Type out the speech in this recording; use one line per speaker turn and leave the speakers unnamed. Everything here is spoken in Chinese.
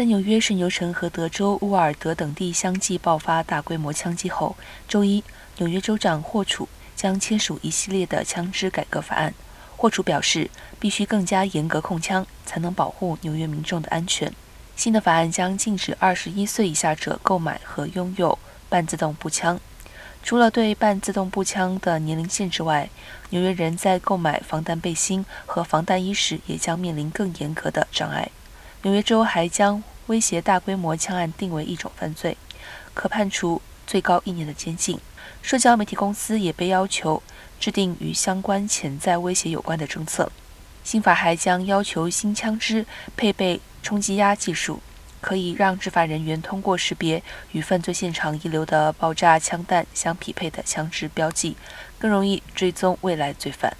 在纽约圣牛城和德州乌尔德等地相继爆发大规模枪击后，周一，纽约州长霍楚将签署一系列的枪支改革法案。霍楚表示，必须更加严格控枪，才能保护纽约民众的安全。新的法案将禁止二十一岁以下者购买和拥有半自动步枪。除了对半自动步枪的年龄限制外，纽约人在购买防弹背心和防弹衣时也将面临更严格的障碍。纽约州还将威胁大规模枪案定为一种犯罪，可判处最高一年的监禁。社交媒体公司也被要求制定与相关潜在威胁有关的政策。新法还将要求新枪支配备冲击压技术，可以让执法人员通过识别与犯罪现场遗留的爆炸枪弹相匹配的枪支标记，更容易追踪未来罪犯。